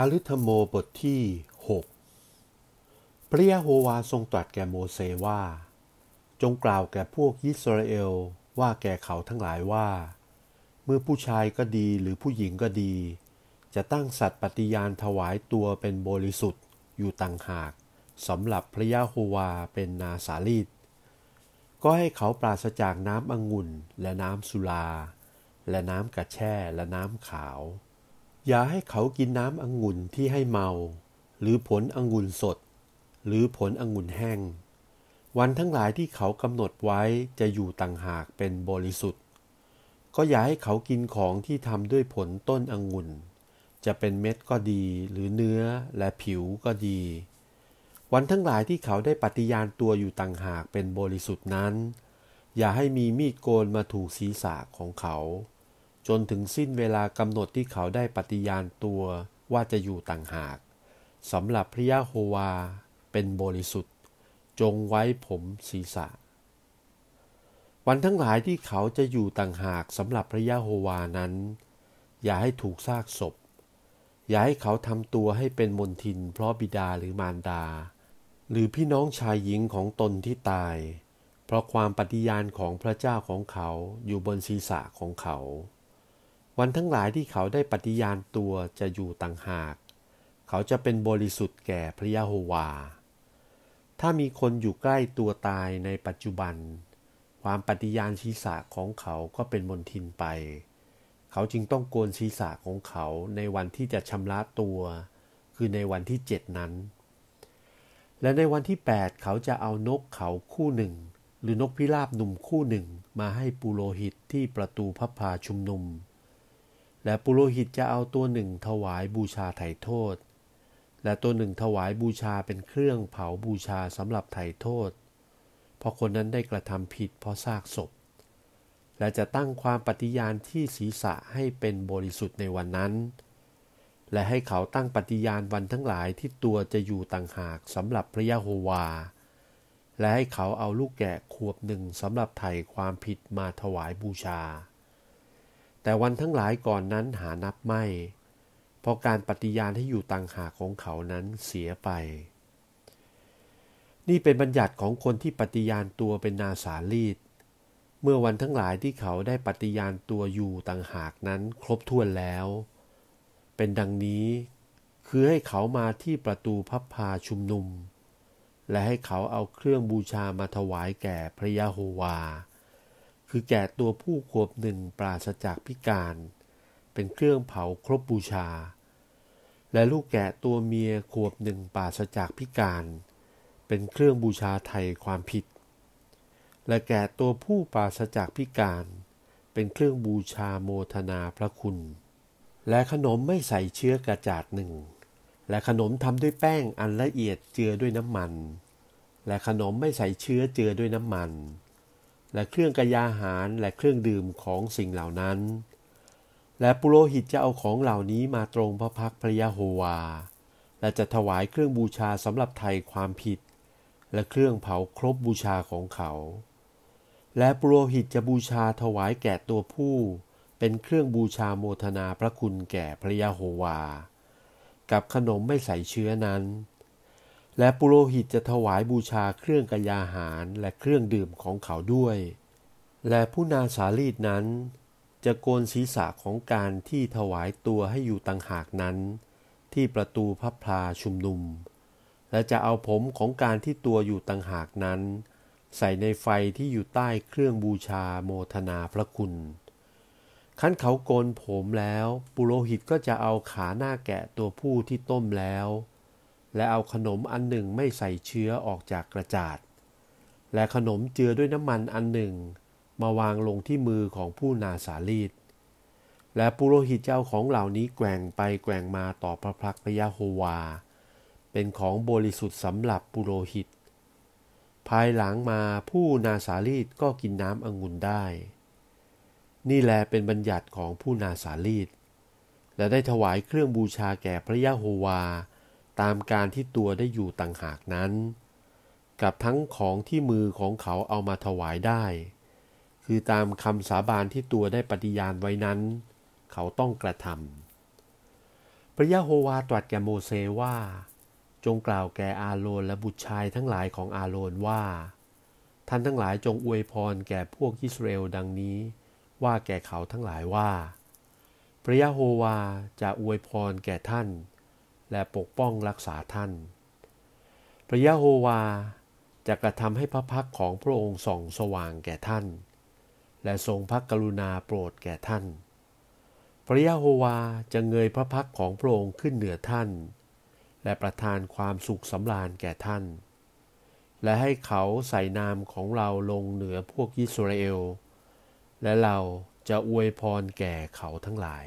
อาลิธโมบทที่ 6 พระยะโฮวาทรงตรัสแก่โมเสสว่า จงกล่าวแก่พวกยิสราเอลว่าแก่เขาทั้งหลายว่า เมื่อผู้ชายก็ดีหรือผู้หญิงก็ดี จะตั้งสัตว์ปฏิญาณถวายตัวเป็นบริสุทธิ์อยู่ต่างหากสำหรับพระยะโฮวาเป็นนาสาลีดก็ให้เขาปราศจากน้ำองุ่นและน้ำสุรา และน้ำกระแช่และน้ำขาว อย่าให้เขากินน้ำองุ่นที่ให้เมา หรือผลองุ่นสด หรือผลองุ่นแห้ง วันทั้งหลายที่เขากำหนดไว้จะอยู่ต่างหากเป็นบริสุทธิ์ ก็อย่าให้เขากินของที่ทำด้วยผลต้นองุ่น จะเป็นเม็ดก็ดีหรือเนื้อและผิวก็ดี วันทั้งหลายที่เขาได้ปฏิญาณตัวอยู่ต่างหากเป็นบริสุทธิ์นั้น อย่าให้มีมีดโกนมาถูกศีรษะของเขา จนถึงสิ้นเวลากำหนดที่เขาได้ปฏิญาณตัวว่าจะอยู่ต่างหากสำหรับพระยะโฮวาเป็นบริสุทธิ์ จงไว้ผมศีรษะ วันทั้งหลายที่เขาจะอยู่ต่างหากสำหรับพระยะโฮวานั้น อย่าให้ถูกซากศพ อย่าให้เขาทำตัวให้เป็นมนทิน เพราะบิดาหรือมารดา หรือพี่น้องชายหญิงของตนที่ตาย เพราะความปฏิญาณของพระเจ้าของเขาอยู่บนศีรษะของเขา วันทั้งหลายที่เขาได้ปฏิญาณตัวจะอยู่ต่างหาก เขาจะเป็นบริสุทธิ์แก่พระยะโฮวา ถ้ามีคนอยู่ใกล้ตัวตายในปัจจุบัน ความปฏิญาณศีรษะของเขาก็เป็นมนทินไป เขาจึงต้องโกนศีรษะของเขาในวันที่จะชำระตัว คือในวันที่เจ็ดนั้น และในวันที่แปดเขาจะเอานกเขาคู่หนึ่ง หรือนกพิราบหนุ่มคู่หนึ่งมาให้ปุโรหิตที่ประตูพระพาชุมนุม และปุโรหิตจะเอาตัวหนึ่งถวายบูชาไถ่โทษ และตัวหนึ่งถวายบูชาเป็นเครื่องเผาบูชาสำหรับไถ่โทษ เพราะคนนั้นได้กระทำผิดเพราะซากศพ และจะตั้งความปฏิญาณที่ศีรษะให้เป็นบริสุทธิ์ในวันนั้น และให้เขาตั้งปฏิญาณวันทั้งหลายที่ตัวจะอยู่ต่างหากสำหรับพระยะโฮวา และให้เขาเอาลูกแกะขวบหนึ่งสำหรับไถ่ความผิดมาถวายบูชา แต่วันทั้งหลายก่อนนั้นหานับไม่ เพราะการปฏิญาณให้อยู่ต่างหากของเขานั้นเสียไป นี่เป็นบัญญัติของคนที่ปฏิญาณตัวเป็นนาสาลีดเมื่อวันทั้งหลายที่เขาได้ปฏิญาณตัวอยู่ต่างหากนั้นครบถ้วนแล้ว เป็นดังนี้คือให้เขามาที่ประตูพับพาชุมนุม และให้เขาเอาเครื่องบูชามาถวายแก่พระยะโฮวา คือแก่ตัวผู้ขวบหนึ่งปราศจากพิการ เป็นเครื่องเผาครบบูชา และลูกแกะตัวเมียขวบหนึ่งปราศจากพิการ เป็นเครื่องบูชาไทยความผิด และแก่ตัวผู้ปราศจากพิการ เป็นเครื่องบูชาโมทนาพระคุณ และขนมไม่ใส่เชื้อกระจาดหนึ่ง และขนมทำด้วยแป้งอันละเอียดเจือด้วยน้ำมัน และขนมไม่ใส่เชื้อเจือด้วยน้ำมัน และเครื่องกระยาหารและเครื่องดื่มของสิ่งเหล่านั้น และปุโรหิตจะเอาของเหล่านี้มาตรงพระพักพระยะโฮวา และจะถวายเครื่องบูชาสำหรับไทยความผิด และเครื่องเผาครบบูชาของเขา และปุโรหิตจะบูชาถวายแก่ตัวผู้ เป็นเครื่องบูชาโมทนาพระคุณแก่พระยะโฮวา กับขนมไม่ใส่เชื้อนั้น และปุโรหิตจะถวายบูชาเครื่องกยาหารและเครื่องดื่มของเขาด้วย และผู้นาสาลีดนั้น จะโกนศีรษะของการที่ถวายตัวให้อยู่ต่างหากนั้น ที่ประตูพระพลาชุมนุม และจะเอาผมของการที่ตัวอยู่ต่างหากนั้น ใส่ในไฟที่อยู่ใต้เครื่องบูชาโมทนาพระคุณขั้นเขาโกนผมแล้ว ปุโรหิตก็จะเอาขาหน้าแกะตัวผู้ที่ต้มแล้ว และเอาขนมอันหนึ่งไม่ใส่เชื้อออกจากกระจาด และขนมเจือด้วยน้ำมันอันหนึ่ง มาวางลงที่มือของผู้นาสาลีดและปุโรหิตเจ้าของเหล่านี้แกว่งไปแกว่งมาต่อพระพักพยาโฮวา เป็นของบริสุทธิ์สำหรับปุโรหิต ภายหลังมาผู้นาสาลีดก็กินน้ำองุ่นได้ นี่แลเป็นบัญญัติของผู้นาสาลีดและได้ถวายเครื่องบูชาแก่พระยะโฮวา ตามการที่ตัวได้อยู่ต่างหากนั้น กับทั้งของที่มือของเขาเอามาถวายได้ คือตามคำสาบานที่ตัวได้ปฏิญาณไว้นั้น เขาต้องกระทำพระยะโฮวาตรัสแก่โมเสสว่า จงกล่าวแก่อาโรนและบุตรชายทั้งหลายของอาโรนว่า ท่านทั้งหลายจงอวยพรแก่พวกอิสราเอลดังนี้ว่าแก่เขาทั้งหลายว่า พระยะโฮวาจะอวยพรแก่ท่าน และปกป้องรักษาท่าน พระยะโฮวาจะกระทำให้พระพักของพระองค์ส่องสว่างแก่ท่าน และทรงพระกรุณาโปรดแก่ท่าน พระยะโฮวาจะเงยพระพักของพระองค์ขึ้นเหนือท่าน และประทานความสุขสำราญแก่ท่าน และให้เขาใส่นามของเราลงเหนือพวกอิสราเอล และเราจะอวยพรแก่เขาทั้งหลาย